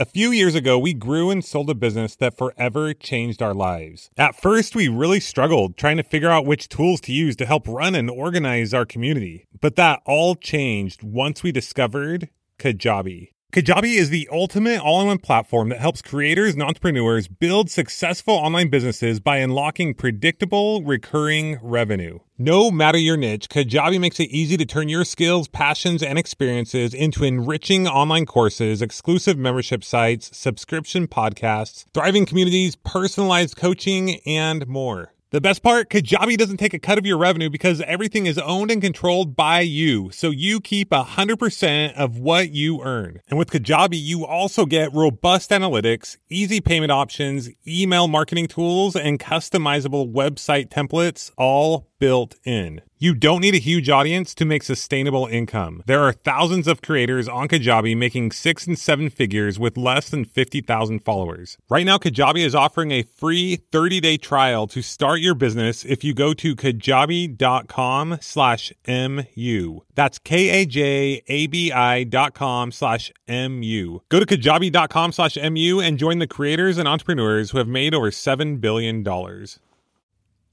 A few years ago, we grew and sold a business that forever changed our lives. At first, we really struggled trying to figure out which tools to use to help run and organize our community. But that all changed once we discovered Kajabi. Kajabi is the ultimate all in one platform that helps creators and entrepreneurs build successful online businesses by unlocking predictable, recurring revenue. No matter your niche, Kajabi makes it easy to turn your skills, passions, and experiences into enriching online courses, exclusive membership sites, subscription podcasts, thriving communities, personalized coaching, and more. The best part, Kajabi doesn't take a cut of your revenue because everything is owned and controlled by you. So you keep 100% of what you earn. And with Kajabi, you also get robust analytics, easy payment options, email marketing tools, and customizable website templates all built in. You don't need a huge audience to make sustainable income. There are thousands of creators on Kajabi making six and seven figures with less than 50,000 followers. Right now, Kajabi is offering a free 30-day trial to start your business if you go to kajabi.com slash MU. That's K-A-J-A-B-I dot com slash M-U. Go to kajabi.com slash MU and join the creators and entrepreneurs who have made over $7 billion.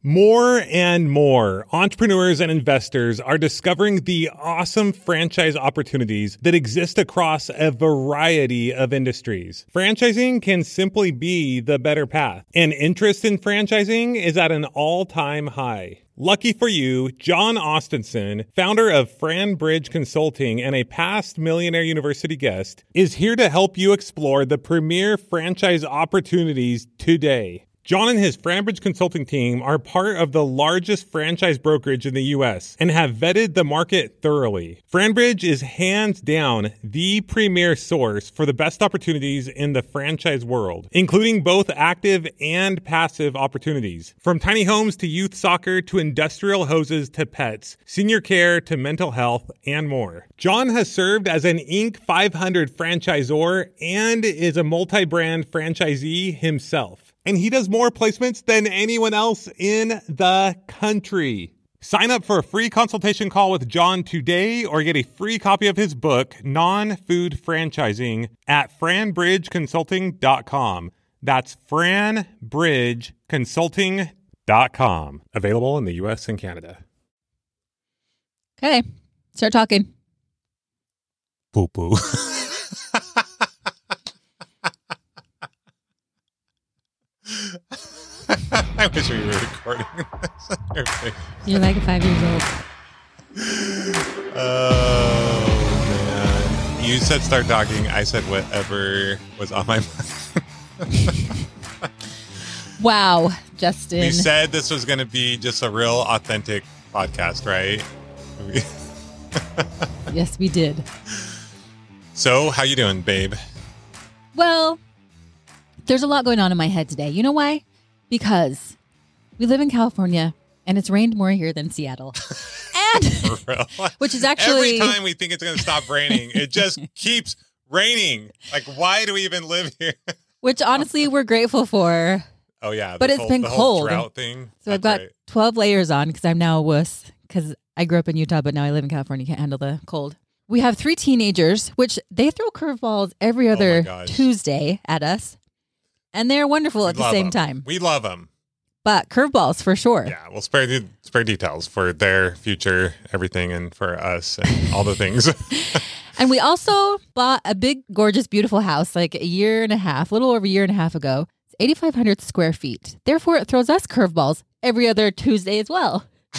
More and more entrepreneurs and investors are discovering the awesome franchise opportunities that exist across a variety of industries. Franchising can simply be the better path, and interest in franchising is at an all time high. Lucky for you, John Austinson, founder of FranBridge Consulting and a past Millionaire University guest, is here to help you explore the premier franchise opportunities today. John and his FranBridge consulting team are part of the largest franchise brokerage in the US and have vetted the market thoroughly. FranBridge is hands down the premier source for the best opportunities in the franchise world, including both active and passive opportunities. From tiny homes to youth soccer to industrial hoses to pets, senior care to mental health, and more. John has served as an Inc. 500 franchisor and is a multi brand franchisee himself and he does more placements than anyone else in the country. Sign up for a free consultation call with John today or get a free copy of his book, Non Food Franchising, at franbridgeconsulting.com. That's franbridgeconsulting.com. Available in the US and Canada. Okay, start talking. Poo poo. I wish we were recording this. You're like five years old. Oh man! You said start talking. I said whatever was on my mind. Wow, Justin. we said this was going to be just a real authentic podcast, right? yes, we did. so, how you doing, babe? Well, there's a lot going on in my head today. You know why? Because we live in California and it's rained more here than Seattle. And which is actually every time we think it's going to stop raining, it just keeps raining. Like, why do we even live here? which honestly we're grateful for. Oh yeah, But it's whole- been the whole cold. drought thing. So I've got right. 12 layers on because I'm now a wuss because I grew up in Utah, but now I live in California. Can't handle the cold. We have three teenagers, which they throw curveballs every Oh other gosh. Tuesday at us. And they're wonderful We at the same same 'em. time. We love them. But curveballs for sure. Yeah, we'll spare the spare details for their future, everything, and for us and all the things. And we also bought a big, gorgeous, beautiful house like a year and a half, a little over a year and a half ago. It's 8,500 square feet. Therefore, it throws us curveballs every other Tuesday as well.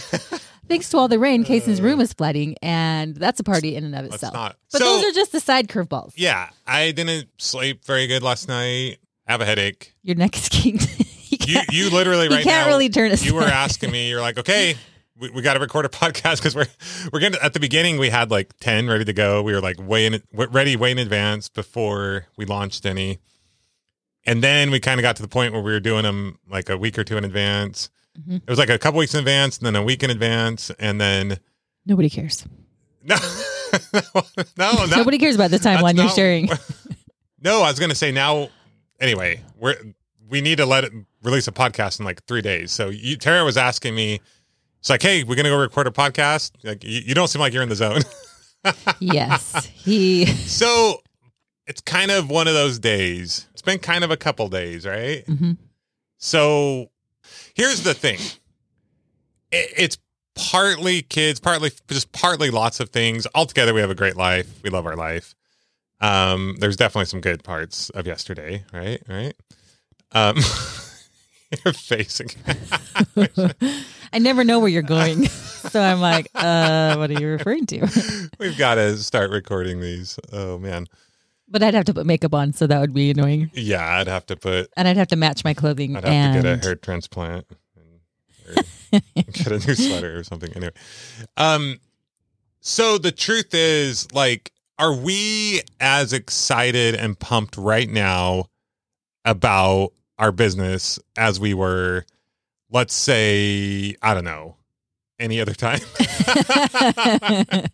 Thanks to all the rain, Casey's room uh. is flooding, and that's a party in and of itself. But so those are just the side curveballs. yeah, I didn't sleep very good last night. I have a headache. Your neck is king. you You you literally you can't now. really turn you were asking me. You're like, okay, we, we got to record a podcast because we're we're gonna. At the beginning, we had like ten ready to go. We were like way in ready, way in advance before we launched any. And then we kind of got to the point where we were doing them like a week or two in advance. Mhm. It was like a couple weeks in advance, and then a week in advance, and then Nobody cares. no, no, no, not, Nobody cares about the timeline you're not- sharing. no, I was gonna say now. Anyway, we're we need to let it release a podcast in like three days. So you, Tara was asking me, it's like, hey, we're gonna go record a podcast. Like, you, you don't seem like you're in the zone. yes. He so, it's kind of one of those days. It's been kind of a couple days, right? hmm So here's the thing. It, it's partly kids, partly just partly lots of things. Altogether, we have a great life. We love our life. Um, there's definitely some good parts of yesterday, right? Right. Um, you're facing. I never know where you're going. so I'm like, uh, what are you referring to? We've got to start recording these. Oh man. but I'd have to put makeup on, so that would be annoying. Yeah, I'd have to put. And I'd have to match my clothing. I'd have and to get a hair transplant. And, get a new sweater or something. Anyway, um, so the truth is, like, are we as excited and pumped right now about our business as we were, let's say, I don't know, any other time?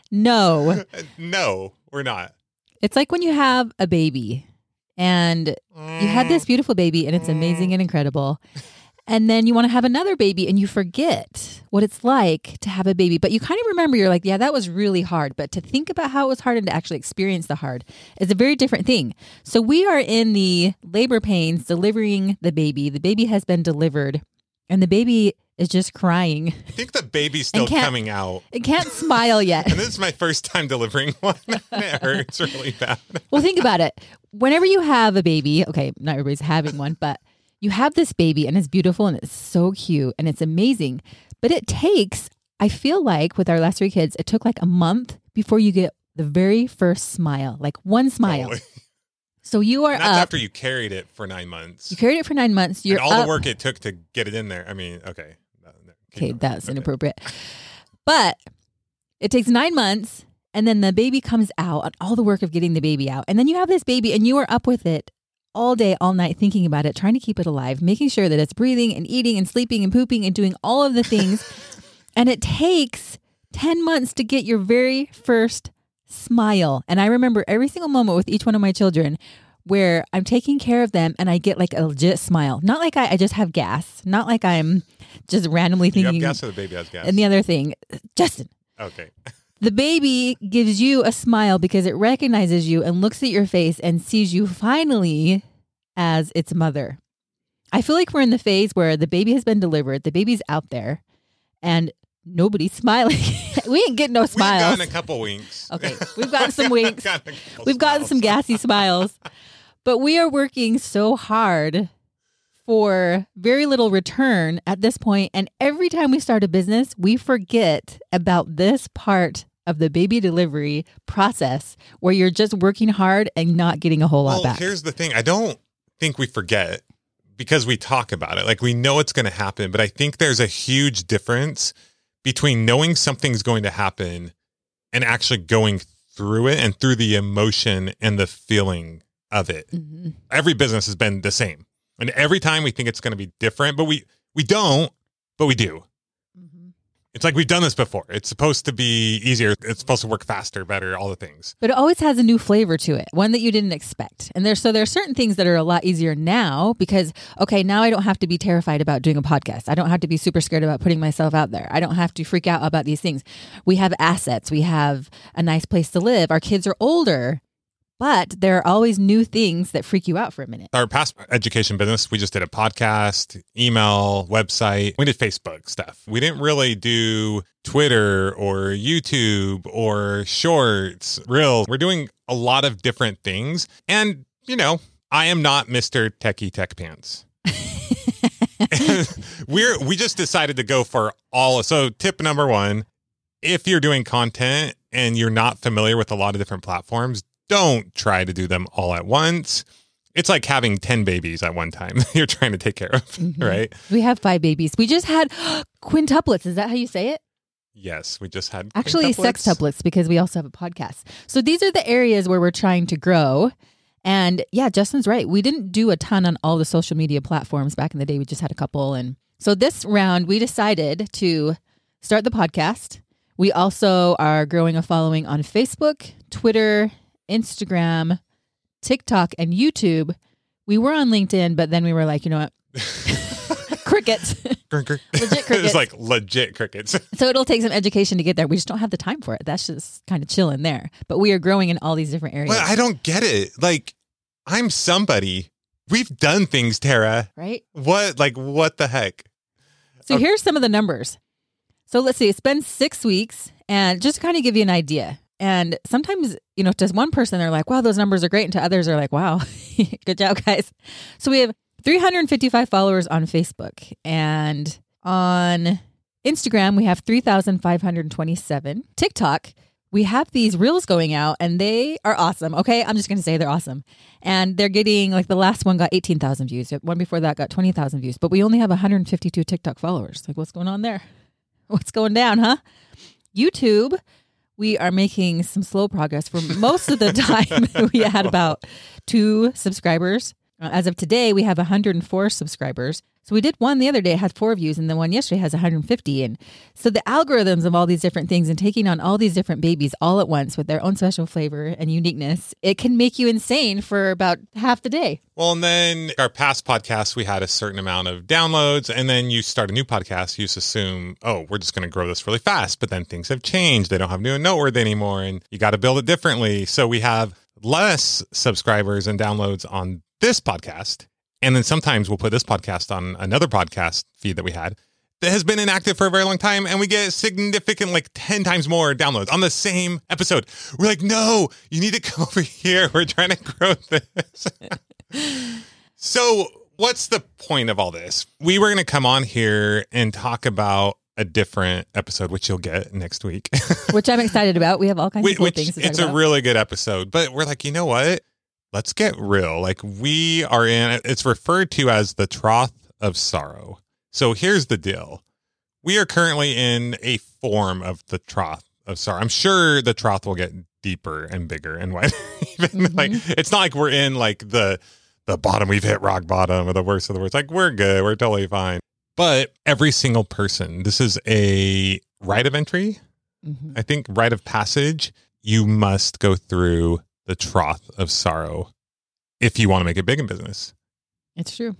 no, no, we're not. it's like when you have a baby and you had this mm. beautiful baby and it's amazing mm. and incredible. And then you want to have another baby and you forget what it's like to have a baby. But you kind of remember, you're like, yeah, that was really hard. But to think about how it was hard and to actually experience the hard is a very different thing. So we are in the labor pains delivering the baby. The baby has been delivered and the baby is just crying. I think the baby's still coming out. It can't smile yet. And this is my first time delivering one. it hurts really bad. Well, think about it. Whenever you have a baby, okay, not everybody's having one, but you have this baby and it's beautiful and it's so cute and it's amazing. But it takes, I feel like with our last three kids, it took like a month before you get the very first smile, like one smile. So you are And that's up. after you carried it for nine months. you carried it for nine months. You're and all up. the work it took to get it in there. I mean, okay. No, no, keep Okay, that's Okay. inappropriate. But it takes nine months, and then the baby comes out, and all the work of getting the baby out. And then you have this baby, and you are up with it all day, all night, thinking about it, trying to keep it alive, making sure that it's breathing and eating and sleeping and pooping and doing all of the things. and it takes 10 months to get your very first smile. And I remember every single moment with each one of my children where I'm taking care of them and I get like a legit smile. Not like I, I just have gas, not like I'm just randomly Do you have thinking. gas or the baby has gas? And the other thing, Justin, okay. the baby gives you a smile because it recognizes you and looks at your face and sees you finally as its mother. I feel like we're in the phase where the baby has been delivered, the baby's out there, and nobody's smiling. we ain't getting no smiles. We've gotten a couple winks. Okay, we've gotten some winks. Couple We've gotten some gassy smiles, but we are working so hard for very little return at this point. And every time we start a business, we forget about this part of the baby delivery process where you're just working hard and not getting a whole lot Well, back. here's the thing. I don't think we forget because we talk about it. Like we know it's going to happen, but I think there's a huge difference between knowing something's going to happen and actually going through it and through the emotion and the feeling of it. Mhm. Every business has been the same. And every time we think it's going to be different, but we we don't, but we do. Mhm. It's like we've done this before. It's supposed to be easier. It's supposed to work faster, better, all the things. But it always has a new flavor to it, one that you didn't expect. And there's so there are certain things that are a lot easier now because okay, now I don't have to be terrified about doing a podcast. I don't have to be super scared about putting myself out there. I don't have to freak out about these things. We have assets, we have a nice place to live. Our kids are older, but there are always new things that freak you out for a minute. Our past education business, we just did a podcast, email, website. We did Facebook stuff. We didn't really do Twitter or YouTube or shorts, reels. We're doing a lot of different things. And, you know, I am not Mr. Techie Tech Pants. We're we just decided to go for all so tip number one, if you're doing content and you're not familiar with a lot of different platforms, don't try to do them all at once. It's like having 10 babies at one time you're trying to take care of, Mhm. right? We have five babies. We just had quintuplets. Is that how you say it? Yes, we just had Actually, sextuplets because we also have a podcast. So these are the areas where we're trying to grow. And yeah, Justin's right. We didn't do a ton on all the social media platforms back in the day. We just had a couple. And so this round, we decided to start the podcast. We also are growing a following on Facebook, Twitter, Instagram, TikTok, and YouTube. We were on LinkedIn, but then we were like, you know what? Crickets. Legit crickets. it's like legit crickets. So it'll take some education to get there. We just don't have the time for it. That's just kind of chilling there. But we are growing in all these different areas. But I don't get it. Like, I'm somebody. We've done things, Tara. right? What? Like, what the heck? So Okay. here's some of the numbers. So let's see, it's been six weeks, and just to kind of give you an idea. And sometimes, you know, to one person, they're like, wow, those numbers are great. And to others, they're like, wow, good job, guys. So we have 355 followers on Facebook. And on Instagram, we have 3,527. TikTok, we have these reels going out and they are awesome. Okay. I'm just going to say they're awesome. And they're getting, like, the last one got 18,000 views. One before that got 20,000 views, but we only have 152 TikTok followers. Like, what's going on there? What's going down, huh? YouTube, we are making some slow progress. For most of the time, we had about two subscribers. Uh, As of today, we have 104 subscribers. So we did one the other day, had four views, and the one yesterday has 150. And so the algorithms of all these different things and taking on all these different babies all at once with their own special flavor and uniqueness, it can make you insane for about half the day. Well, and then our past podcasts, we had a certain amount of downloads, and then you start a new podcast, you just assume, oh, we're just going to grow this really fast. But then things have changed; they don't have new and noteworthy anymore, and you got to build it differently. So we have less subscribers and downloads on this podcast, and then sometimes we'll put this podcast on another podcast feed that we had that has been inactive for a very long time, and we get significant, like ten times more downloads on the same episode. We're like, no, you need to come over here. We're trying to grow this. So, what's the point of all this? We were going to come on here and talk about a different episode, which you'll get next week. Which I'm excited about. We have all kinds of cool which things to talk it's a about. really good episode. But we're like, you know what? Let's get real. Like we are in. It's referred to as the trough of sorrow. So here's the deal: we are currently in a form of the trough of sorrow. I'm sure the trough will get deeper and bigger and wider. Even Mhm. like it's not like we're in like the the bottom. We've hit rock bottom or the worst of the worst. Like we're good. We're totally fine. But every single person, this is a rite of entry. Mhm. I think rite of passage, you must go through the trough of sorrow if you want to make it big in business. It's true.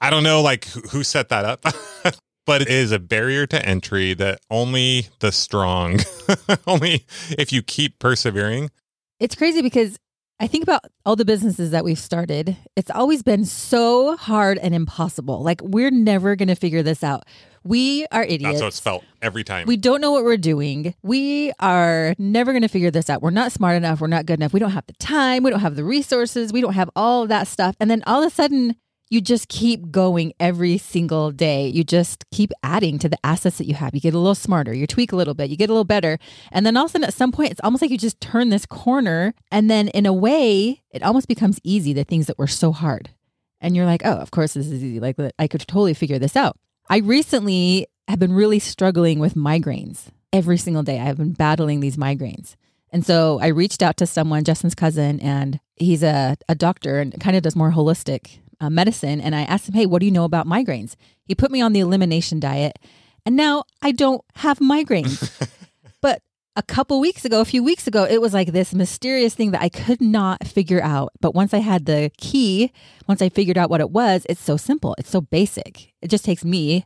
I don't know like who who set that up, but it is a barrier to entry that only the strong, only if you keep persevering. It's crazy because I think about all the businesses that we've started. It's always been so hard and impossible. Like we're never going to figure this out. We are idiots. That's how it's felt every time. We don't know what we're doing. We are never going to figure this out. We're not smart enough. We're not good enough. We don't have the time. We don't have the resources. We don't have all of that stuff. And then all of a sudden, you just keep going every single day. You just keep adding to the assets that you have. You get a little smarter, you tweak a little bit, you get a little better. And then all of a sudden, at some point, it's almost like you just turn this corner. And then in a way, it almost becomes easy, the things that were so hard. And you're like, oh, of course, this is easy. Like, I could totally figure this out. I recently have been really struggling with migraines every single day. I have been battling these migraines. And so I reached out to someone, Justin's cousin, and he's a, a doctor and kind of does more holistic uh, medicine. And I asked him, hey, what do you know about migraines? He put me on the elimination diet. And now I don't have migraines. a couple weeks ago, a few weeks ago, it was like this mysterious thing that I could not figure out. But once I had the key, once I figured out what it was, it's so simple. It's so basic. It just takes me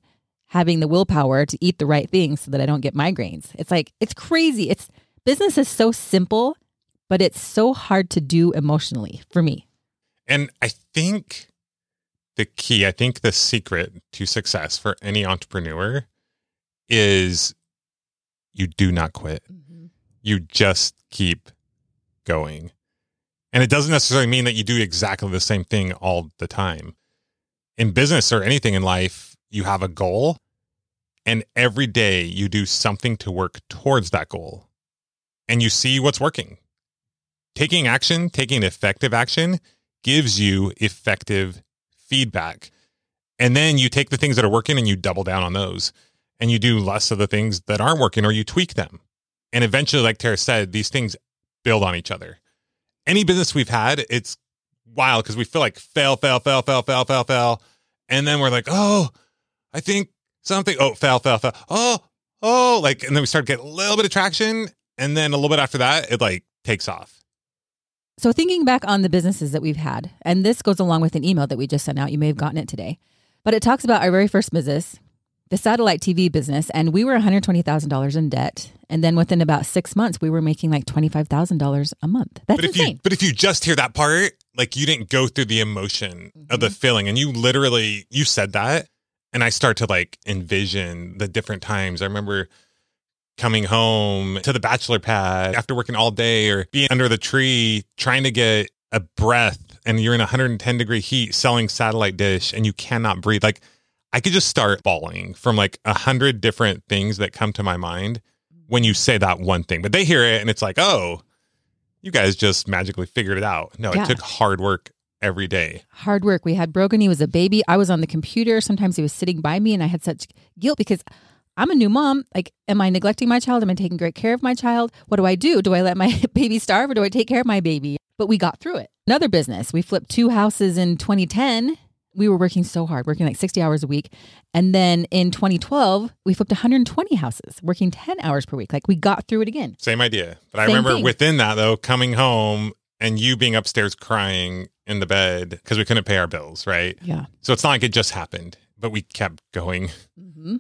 having the willpower to eat the right things so that I don't get migraines. It's like, it's crazy. It's business is so simple, but it's so hard to do emotionally for me. And I think the key, I think the secret to success for any entrepreneur is you do not quit. Mm-hmm. You just keep going. And it doesn't necessarily mean that you do exactly the same thing all the time. In business or anything in life, you have a goal, and every day you do something to work towards that goal. And you see what's working. Taking action, taking effective action gives you effective feedback. And then you take the things that are working and you double down on those. And you do less of the things that aren't working or you tweak them. And eventually, like Tara said, these things build on each other. Any business we've had, it's wild because we feel like fail, fail, fail, fail, fail, fail, fail. And then we're like, oh, I think something, oh, fail, fail, fail. Oh, oh, like, and then we start to get a little bit of traction. And then a little bit after that, it like takes off. So, thinking back on the businesses that we've had, and this goes along with an email that we just sent out, you may have gotten it today, but it talks about our very first business, the satellite TV business, and we were $120,000 in debt. And then within about six months, we were making like $25,000 a month. That's but if insane. you but if you just hear that part, like you didn't go through the emotion of the Mhm. feeling, and you literally you said that, and I start to like envision the different times. I remember coming home to the bachelor pad after working all day or being under the tree trying to get a breath and you're in 110 degree heat selling satellite dish and you cannot breathe like i could just start bawling from like a hundred different things that come to my mind when you say that one thing but they hear it and it's like oh you guys just magically figured it out no Yeah. it took hard work every day hard work. We had Brogan. He was a baby. I was on the computer. Sometimes he was sitting by me, and I had such guilt because I'm a new mom. Like, am I neglecting my child? Am I taking great care of my child? What do I do? Do I let my baby starve or do I take care of my baby? But we got through it. Another business. We flipped two houses in 2010. We were working so hard, working like 60 hours a week. And then in 2012, we flipped 120 houses, working 10 hours per week. Like we got through it again. same idea but i remember thing. within that though coming home and you being upstairs crying in the bed because we couldn't pay our bills right Yeah. so it's not like it just happened but we kept going hmm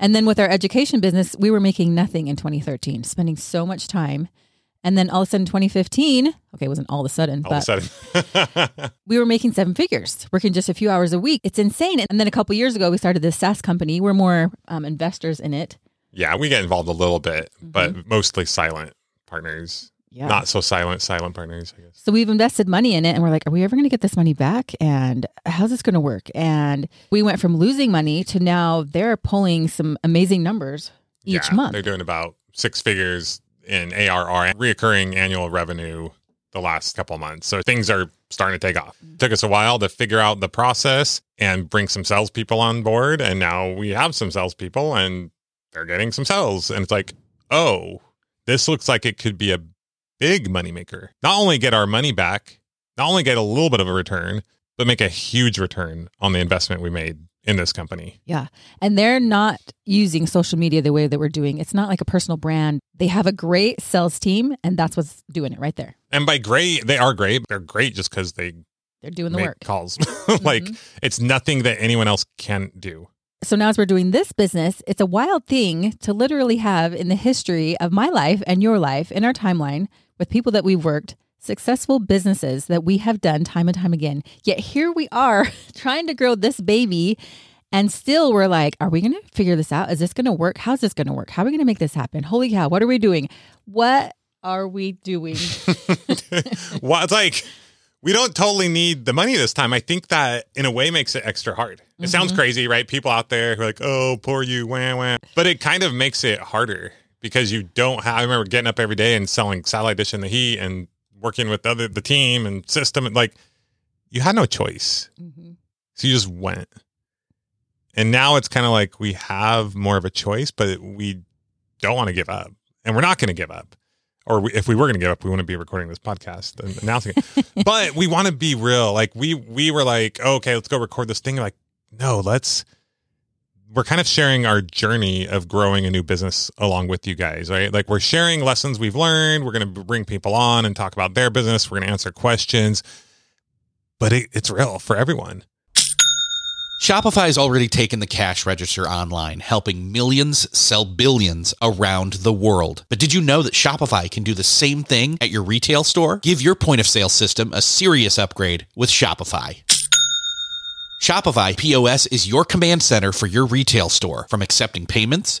And then with our education business, we were making nothing in 2013, spending so much time. And then all of a sudden, 2015, okay, it wasn't all of a sudden, all of but a sudden we were making seven figures, working just a few hours a week. It's insane. And then a couple years ago, we started this SaaS company. We're more um, investors in it. Yeah, we get involved a little bit, Mm-hmm. but mostly silent partners. Yeah. Not so silent, silent partners, I guess. So we've invested money in it and we're like, are we ever going to get this money back? And how's this going to work? And we went from losing money to now they're pulling some amazing numbers each yeah, month. They're doing about six figures in ARR, reoccurring annual revenue the last couple of months. So things are starting to take off. Mm-hmm. took us a while to figure out the process and bring some salespeople on board. And now we have some salespeople and they're getting some sales. And it's like, oh, this looks like it could be a big moneymaker. Not only get our money back, not only get a little bit of a return, but make a huge return on the investment we made in this company. Yeah. And they're not using social media the way that we're doing. It's not like a personal brand. They have a great sales team, and that's what's doing it right there. And by great, they are great. They're great just because they They're doing the work. calls. like Mhm. it's nothing that anyone else can do. So now, as we're doing this business, it's a wild thing to literally have in the history of my life and your life in our timeline with people that we've worked, successful businesses that we have done time and time again. Yet here we are trying to grow this baby. And still, we're like, are we going to figure this out? Is this going to work? How's this going to work? How are we going to make this happen? Holy cow, what are we doing? What are we doing? well, it's like we don't totally need the money this time. I think that in a way makes it extra hard. It mm-hmm. sounds crazy, right? People out there who are like, "Oh, poor you," wah wah. But it kind of makes it harder because you don't have. I remember getting up every day and selling satellite dish in the heat and working with other the team and system. and Like you had no choice, Mhm. so you just went. And now it's kind of like we have more of a choice, but we don't want to give up, and we're not going to give up. Or we, if we were going to give up, we wouldn't be recording this podcast and announcing it. but we want to be real. Like we we were like, oh, okay, let's go record this thing. Like, no, let's. We're kind of sharing our journey of growing a new business along with you guys, right? Like we're sharing lessons we've learned. We're going to bring people on and talk about their business. We're going to answer questions, but it, it's real for everyone. Shopify has already taken the cash register online, helping millions sell billions around the world. But did you know that Shopify can do the same thing at your retail store? Give your point of sale system a serious upgrade with Shopify. Shopify POS is your command center for your retail store. From accepting payments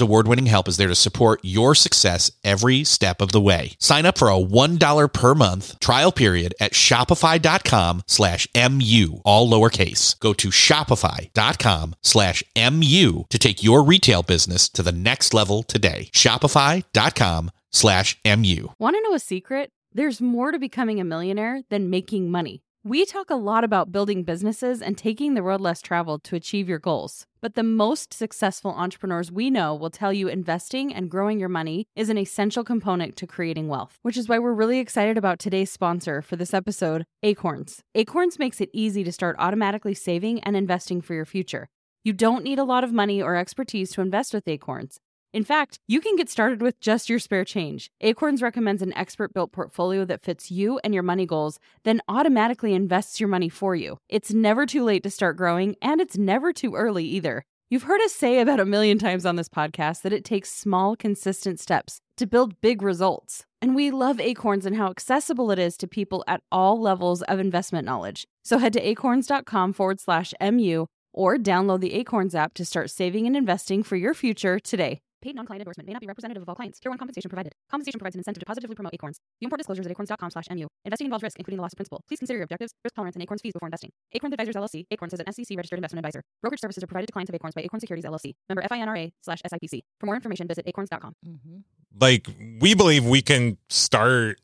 award winning help is there to support your success every step of the way. Sign up for a $1 per month trial period at shopify.com slash MU, all lowercase. Go to shopify.com slash MU to take your retail business to the next level today. Shopify.com slash MU. Want to know a secret? There's more to becoming a millionaire than making money. We talk a lot about building businesses and taking the road less traveled to achieve your goals. But the most successful entrepreneurs we know will tell you investing and growing your money is an essential component to creating wealth, which is why we're really excited about today's sponsor for this episode, Acorns. Acorns makes it easy to start automatically saving and investing for your future. You don't need a lot of money or expertise to invest with Acorns. In fact, you can get started with just your spare change. Acorns recommends an expert built portfolio that fits you and your money goals, then automatically invests your money for you. It's never too late to start growing, and it's never too early either. You've heard us say about a million times on this podcast that it takes small, consistent steps to build big results. And we love Acorns and how accessible it is to people at all levels of investment knowledge. So head to acorns.com forward slash MU or download the Acorns app to start saving and investing for your future today. Paid non-client endorsement may not be representative of all clients. Tier 1 compensation provided. Compensation provides an incentive to positively promote Acorns. View important disclosures at acorns.com slash MU. Investing involves risk, including the loss of principal. Please consider your objectives, risk tolerance, and Acorns fees before investing. Acorns Advisors LLC. Acorns is an SEC-registered investment advisor. Brokerage services are provided to clients of Acorns by Acorns Securities LLC. Member FINRA slash SIPC. For more information, visit acorns.com. Mm-hmm. Like, we believe we can start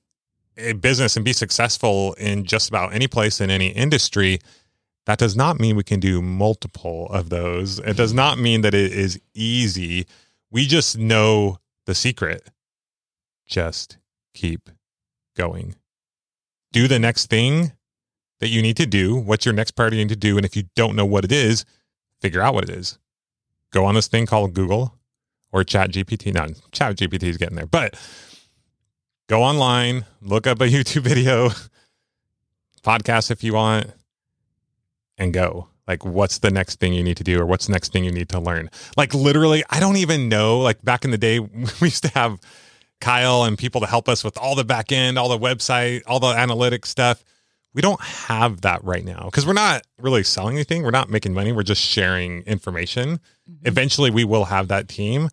a business and be successful in just about any place in any industry. That does not mean we can do multiple of those. It does mm-hmm. not mean that it is easy. We just know the secret. Just keep going. Do the next thing that you need to do. What's your next priority you need to do? And if you don't know what it is, figure out what it is. Go on this thing called Google or Chat GPT. No, Chat GPT is getting there, but go online, look up a YouTube video, podcast if you want, and go. Like, what's the next thing you need to do, or what's the next thing you need to learn? Like, literally, I don't even know. Like, back in the day, we used to have Kyle and people to help us with all the back end, all the website, all the analytics stuff. We don't have that right now because we're not really selling anything. We're not making money. We're just sharing information. Mm-hmm. Eventually, we will have that team.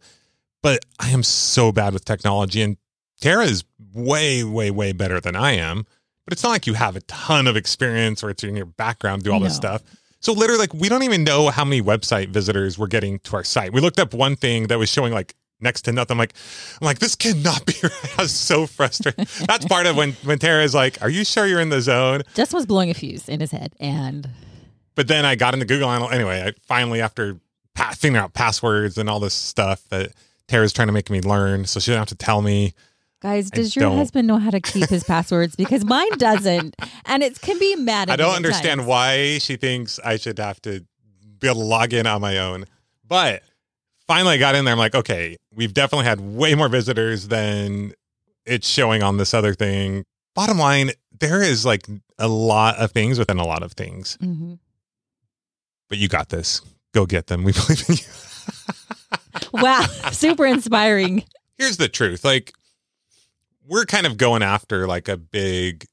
But I am so bad with technology, and Tara is way, way, way better than I am. But it's not like you have a ton of experience or it's in your background to do all this stuff. So literally, like we don't even know how many website visitors we're getting to our site. We looked up one thing that was showing like next to nothing. I'm like, I'm like, this cannot be right. I was so frustrated. That's part of when when Tara is like, "Are you sure you're in the zone?" Justin was blowing a fuse in his head, and But then I got into Google Analytics. Anyway, I finally, after pa- figuring out passwords and all this stuff that Tara's trying to make me learn, so she doesn't have to tell me. Guys, I does your don't. husband know how to keep his passwords? Because mine doesn't, and it can be mad. I don't understand times. why she thinks I should have to be able to log in on my own. But finally, I got in there. I'm like, okay, we've definitely had way more visitors than it's showing on this other thing. Bottom line, there is like a lot of things within a lot of things, Mhm. but you got this. Go get them. We believe in you. Wow, super inspiring. here's the truth like we're kind of going after like a big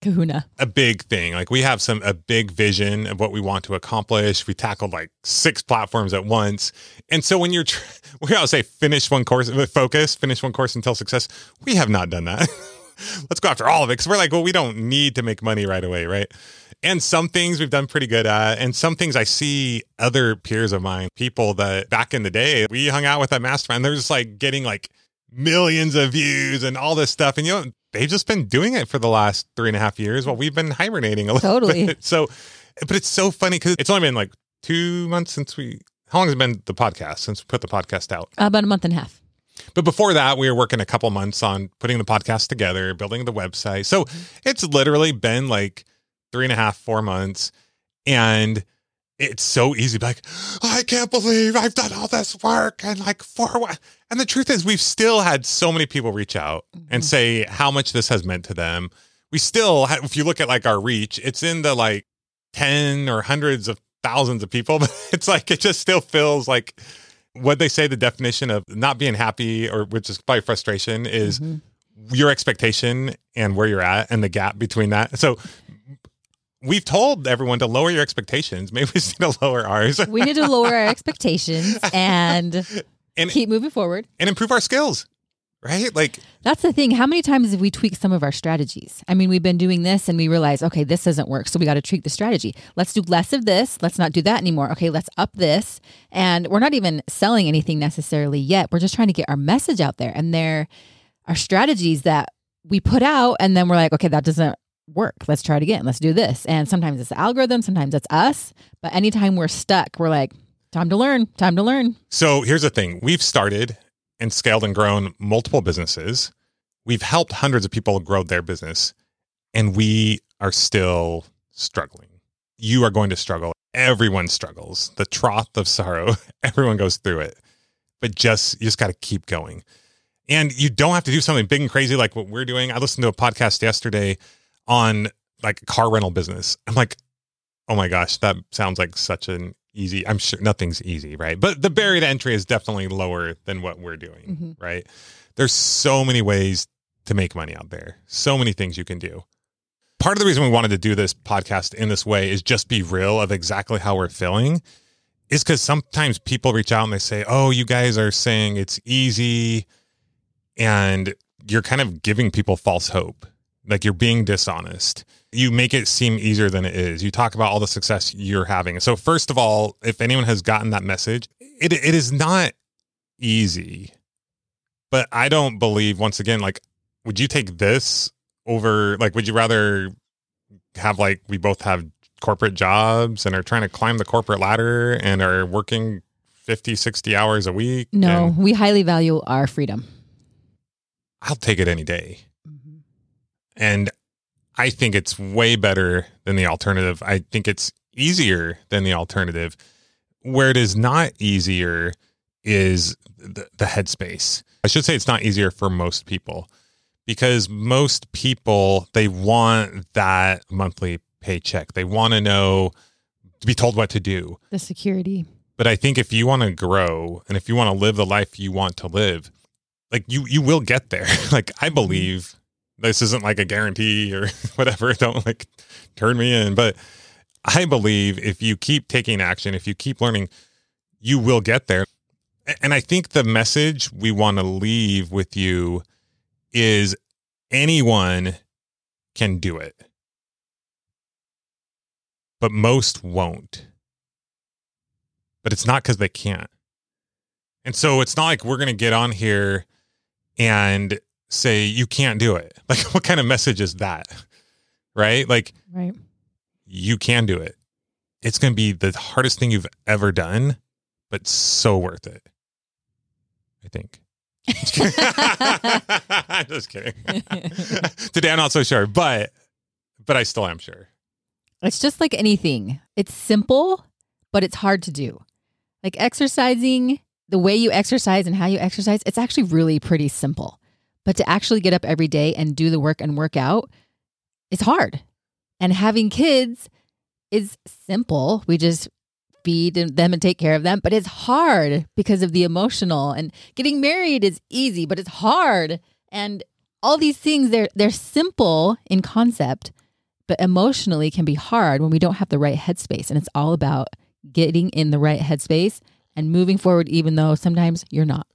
Kahuna. a big thing. Like we have some a big vision of what we want to accomplish. We tackled like six platforms at once. And so when you're tr- we always say finish one course uh, focus finish one course until success. We have not done that. Let's go after all of it because we're like well we don't need to make money right away right? And some things we've done pretty good at and some things i see other peers of mine people that back in the day we hung out with that mastermind they're just like getting like millions of views and all this stuff and you know they've just been doing it for the last three and a half years while we've been hibernating a little Totally. bit so but it's so funny because it's only been like two months since we how long has it been the podcast since we put the podcast out uh, About a month and a half. but before that, we were working a couple months on putting the podcast together, building the website. So mm-hmm. it's literally been like three and a half, four months. And it's so easy to be like, I can't believe I've done all this work and like four. wa-" And the truth is, we've still had so many people reach out and mm-hmm. say how much this has meant to them. We still, ha- if you look at like our reach, it's in the like 10 or hundreds of thousands of people. But it's like, it just still feels like what they say the definition of not being happy or which is by frustration is mm-hmm. your expectation and where you're at and the gap between that. So we've told everyone to lower your expectations. Maybe we just need to lower ours We need to lower our expectations and, And- keep moving forward. and improve our skills. Right? Like That's the thing. How many times have we tweaked some of our strategies? I mean, we've been doing this and we realize, okay, this doesn't work. So we got to tweak the strategy. Let's do less of this. Let's not do that anymore. Okay, let's up this. And we're not even selling anything necessarily yet. We're just trying to get our message out there. And there are strategies that we put out and then we're like, okay, that doesn't work. Let's try it again. Let's do this. And sometimes it's the algorithm, sometimes it's us. But anytime we're stuck, we're like, time to learn, time to learn. So here's the thing we've started and scaled and grown multiple businesses. We've helped hundreds of people grow their business, and we are still struggling. You are going to struggle. Everyone struggles. The trough of sorrow, everyone goes through it. But just, you just got to keep going. And you don't have to do something big and crazy like what we're doing. I listened to a podcast yesterday on like car rental business. I'm like, oh my gosh, that sounds like such an easy. I'm sure nothing's easy, right? But the barrier to entry is definitely lower than what we're doing, Mhm. right? There's so many ways to make money out there. So many things you can do. Part of the reason we wanted to do this podcast in this way is just be real of exactly how we're feeling. Is because sometimes people reach out and they say, "Oh, you guys are saying it's easy," and you're kind of giving people false hope. Like you're being dishonest. You make it seem easier than it is. You talk about all the success you're having. So first of all, if anyone has gotten that message, it it is not easy. But I don't believe once again like would you take this over like would you rather have like we both have corporate jobs and are trying to climb the corporate ladder and are working 50 60 hours a week No, we highly value our freedom. I'll take it any day. And I think it's way better than the alternative. I think it's easier than the alternative. Where it is not easier is the, the headspace. I should say it's not easier for most people because most people, they want that monthly paycheck. They want to know, to be told what to do. The security. But I think if you want to grow and if you want to live the life you want to live, like you you will get there. like I believe this isn't like a guarantee or whatever. Don't like turn me in, but I believe if you keep taking action, if you keep learning, you will get there. And I think the message we want to leave with you is anyone can do it. But most won't but it's not because they can't. And so it's not like we're going to get on here and say, you can't do it. Like, what kind of message is that? Right? Like, Right. you can do it. It's going to be the hardest thing you've ever done, but so worth it. I think. Just kidding. Today I'm not so sure, but but I still am sure. It's just like anything. It's simple, but it's hard to do. Like exercising, the way you exercise and how you exercise, it's actually really pretty simple. But to actually get up every day and do the work and work out, it's hard. And having kids is simple. We just feed them and take care of them, but it's hard because of the emotional and getting married is easy, but it's hard. And all these things they're they're simple in concept, but emotionally can be hard when we don't have the right headspace. And it's all about getting in the right headspace and moving forward, even though sometimes you're not.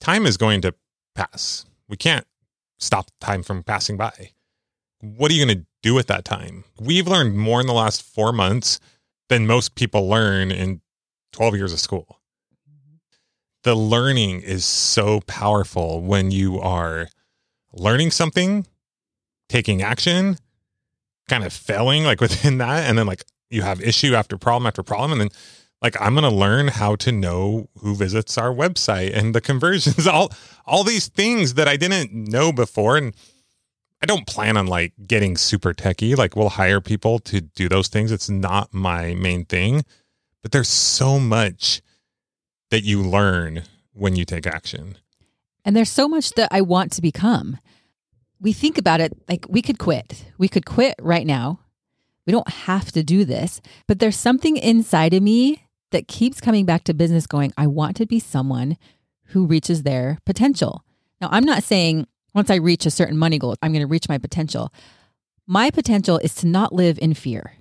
time is going to pass. We can't stop time from passing by. What are you going to do with that time? We've learned more in the last four months than most people learn in 12 years of school. Mm-hmm. The learning is so powerful when you are learning something, taking action, kind of failing like within that, and then like you have issue after problem after problem, and then like i'm going to learn how to know who visits our website and the conversions all all these things that i didn't know before and i don't plan on like getting super techie like we'll hire people to do those things it's not my main thing but there's so much that you learn when you take action And there's so much that I want to become. We think about it like we could quit. We could quit right now. We don't have to do this, but there's something inside of me that keeps coming back to business going, I want to be someone who reaches their potential. Now, I'm not saying once I reach a certain money goal, I'm going to reach my potential. My potential is to not live in fear.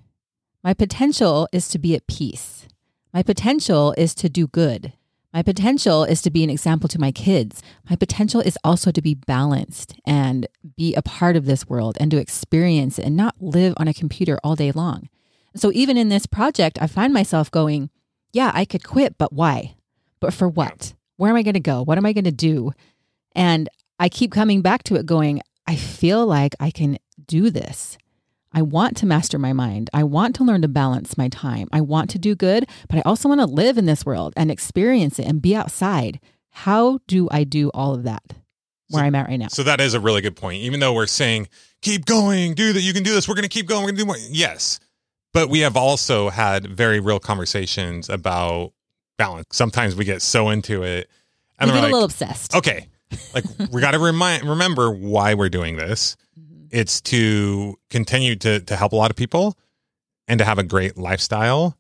My potential is to be at peace. My potential is to do good. My potential is to be an example to my kids. My potential is also to be balanced and be a part of this world and to experience it and not live on a computer all day long. So even in this project, I find myself going, yeah, I could quit, but why? But for what? Where am I going to go? What am I going to do? And I keep coming back to it going, I feel like I can do this. I want to master my mind. I want to learn to balance my time. I want to do good, but I also want to live in this world and experience it and be outside. How do I do all of that where So- I'm at right now? So that is a really good point. Even though we're saying, keep going, do that, you can do this, we're going to keep going, we're going to do more. Yes. But we have also had very real conversations about balance. Sometimes we get so into it and we get a little obsessed. okay, like we got to remind, remember why we're doing this. Mhm. It's to continue to, to help a lot of people and to have a great lifestyle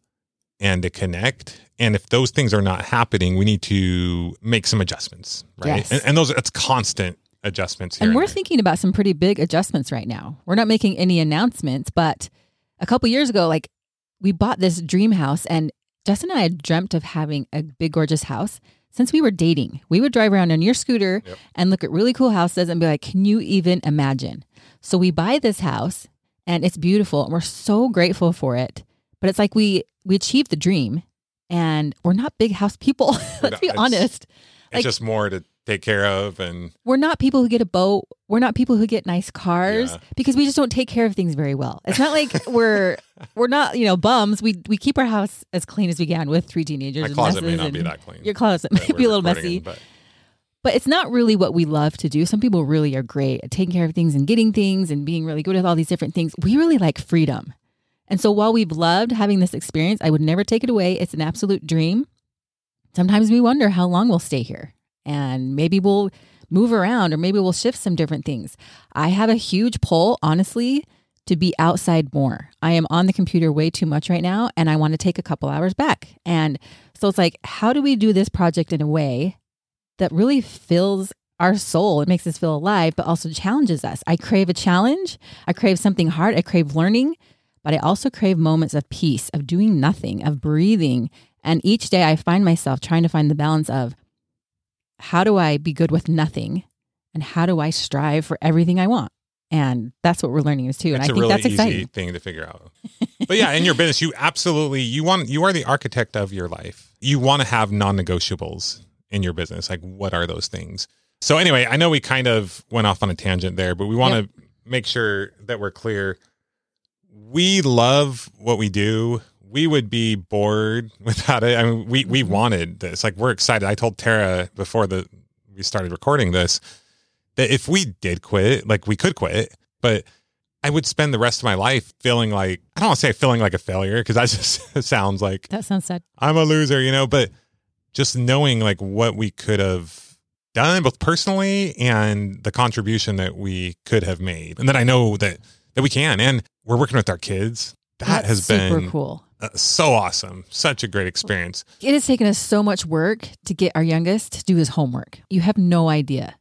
and to connect. And if those things are not happening, we need to make some adjustments, right? Yes. And, and those, it's constant adjustments. Here And we're thinking about some pretty big adjustments right now. We're not making any announcements, but a couple years ago, like we bought this dream house, and Justin and I had dreamt of having a big, gorgeous house since we were dating. We would drive around on your scooter Yep. and look at really cool houses and be like, can you even imagine? So we buy this house and it's beautiful and we're so grateful for it. But it's like we we achieved the dream and we're not big house people. Let's be honest. it's like- just more to take care of and we're not people who get a boat. We're not people who get nice cars Yeah. because we just don't take care of things very well. It's not like we're we're not you know bums. We we keep our house as clean as we can with three teenagers. my and closet may not be that clean. Your closet might be a little messy, in, but but it's not really what we love to do. Some people really are great at taking care of things and getting things and being really good at all these different things. We really like freedom. And so while we've loved having this experience, I would never take it away. It's an absolute dream. Sometimes we wonder how long we'll stay here and maybe we'll move around or maybe we'll shift some different things. I have a huge pull, honestly, to be outside more. I am on the computer way too much right now and I want to take a couple hours back. And so it's like, how do we do this project in a way that really fills our soul? It makes us feel alive, but also challenges us. I crave a challenge. I crave something hard. I crave learning, but I also crave moments of peace, of doing nothing, of breathing. And each day I find myself trying to find the balance of how do I be good with nothing and how do I strive for everything I want? And that's what we're learning is too. And it's I a think really that's easy exciting. thing to figure out. but yeah, in your business, you absolutely you want you are the architect of your life. You want to have non-negotiables in your business. Like what are those things? So anyway, I know we kind of went off on a tangent there, but we want to make sure that we're clear. We love what we do. We would be bored without it. I mean, we we Mhm. wanted this. Like we're excited. I told Tara before the we started recording this that if we did quit, like we could quit, but I would spend the rest of my life feeling like I don't want to say feeling like a failure because that just sounds like That sounds sad. I'm a loser, you know, but just knowing like what we could have done both personally and the contribution that we could have made. And then I know that that we can and we're working with our kids. That That's has been super cool. Uh, so awesome. Such a great experience. It has taken us so much work to get our youngest to do his homework. You have no idea.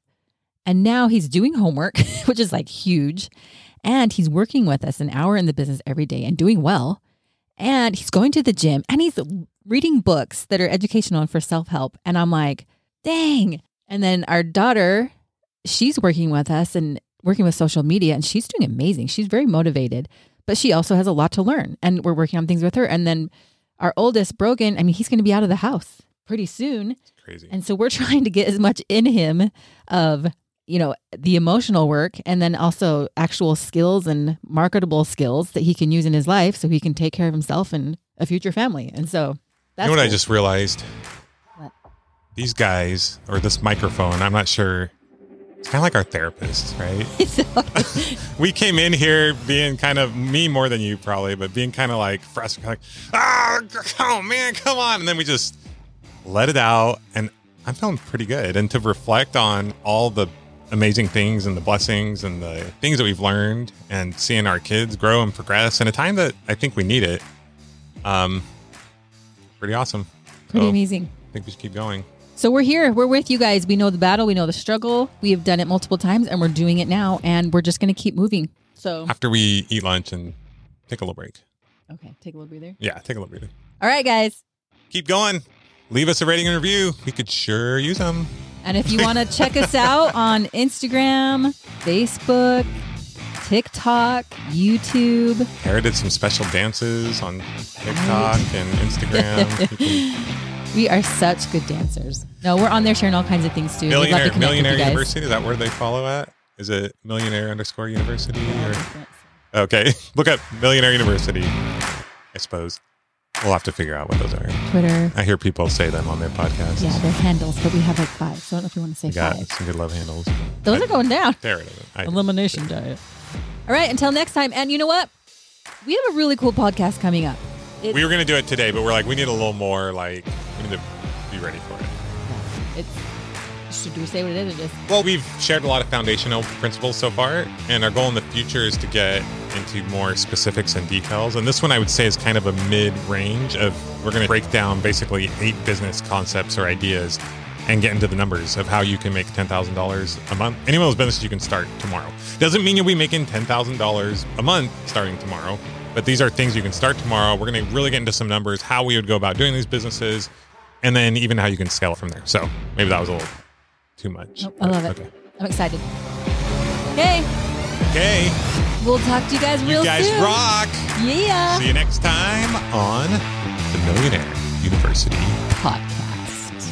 And now he's doing homework, which is like huge. And he's working with us an hour in the business every day and doing well. And he's going to the gym and he's reading books that are educational and for self help. And I'm like, dang. And then our daughter, she's working with us and working with social media and she's doing amazing. She's very motivated, but she also has a lot to learn. And we're working on things with her. And then our oldest, Brogan, I mean, he's going to be out of the house pretty soon. It's crazy. And so we're trying to get as much in him of, you know, the emotional work and then also actual skills and marketable skills that he can use in his life so he can take care of himself and a future family. And so that's you know what I just realized? What? These guys or this microphone, I'm not sure. It's kind of like our therapists, right? we came in here being kind of me more than you probably, but being kind of like frustrated, like, ah, oh man, come on. And then we just let it out. And I'm feeling pretty good. And to reflect on all the amazing things and the blessings and the things that we've learned and seeing our kids grow and progress in a time that I think we need it. Um, pretty awesome. pretty So, amazing. I think we should keep going. So we're here. We're with you guys. We know the battle. We know the struggle. We have done it multiple times and we're doing it now. And we're just going to keep moving. So, After we eat lunch and take a little break. okay, take a little breather. Yeah, take a little breather. All right, guys. Keep going. Leave us a rating and review. We could sure use them. And if you want to check us out on Instagram, Facebook, TikTok, YouTube, did some special dances on TikTok and Instagram. You can- we are such good dancers. No, we're on there sharing all kinds of things too. We'd love to millionaire connect with millionaire you guys. University. Is that where they follow at? Is it millionaire underscore university or Okay. Look at Millionaire University, I suppose. We'll have to figure out what those are. Twitter. I hear people say them on their podcasts. Yeah, they're handles, but we have like five. So I don't know if you want to say We got five. some good love handles. Those are going down. There it is. I, Elimination diet. All right, until next time. And you know what? We have a really cool podcast coming up. We were going to do it today, but we're like, we need a little more, like, we need to be ready for it. It's should we say what it is or just Well, we've shared a lot of foundational principles so far, and our goal in the future is to get into more specifics and details. And this one, I would say, is kind of a mid range of we're going to break down basically eight business concepts or ideas and get into the numbers of how you can make $10,000 a month. Any one of those businesses you can start tomorrow. Doesn't mean you'll be making $10,000 a month starting tomorrow, but these are things you can start tomorrow. We're going to really get into some numbers, how we would go about doing these businesses, and then even how you can scale it from there. So maybe that was a little too much. Nope, I love it. Okay. I'm excited. Okay, Okay. we'll talk to you guys real soon. You guys soon. rock. Yeah. See you next time on the Millionaire University. Podcast.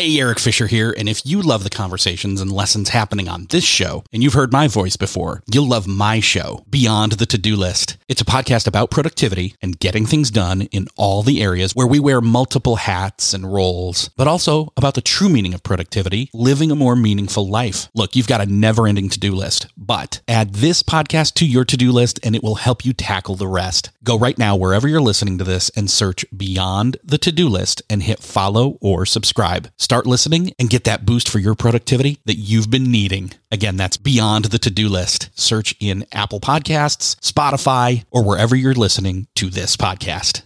Hey, Erik Fisher here, and if you love the conversations and lessons happening on this show, and you've heard my voice before, you'll love my show, Beyond the To Do List. It's a podcast about productivity and getting things done in all the areas where we wear multiple hats and roles, but also about the true meaning of productivity, living a more meaningful life. Look, you've got a never ending to do list, but add this podcast to your to do list and it will help you tackle the rest. Go right now, wherever you're listening to this, and search Beyond the To Do List and hit follow or subscribe. Start listening and get that boost for your productivity that you've been needing. Again, that's Beyond the To Do List. Search in Apple Podcasts, Spotify, or wherever you're listening to this podcast.